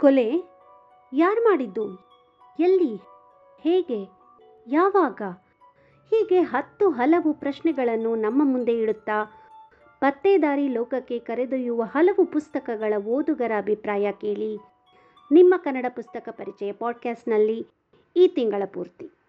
ಕೊಲೆ? ಯಾರು ಮಾಡಿದ್ದು? ಎಲ್ಲಿ? ಹೇಗೆ? ಯಾವಾಗ? ಹೀಗೆ ಹತ್ತು ಹಲವು ಪ್ರಶ್ನೆಗಳನ್ನು ನಮ್ಮ ಮುಂದೆ ಇಡುತ್ತಾ ಪತ್ತೇದಾರಿ ಲೋಕಕ್ಕೆ ಕರೆದೊಯ್ಯುವ ಹಲವು ಪುಸ್ತಕಗಳ ಓದುಗರ ಅಭಿಪ್ರಾಯ ಕೇಳಿ ನಿಮ್ಮ ಕನ್ನಡ ಪುಸ್ತಕ ಪರಿಚಯ ಪಾಡ್ಕ್ಯಾಸ್ಟ್ನಲ್ಲಿ ಈ ತಿಂಗಳ ಪೂರ್ತಿ.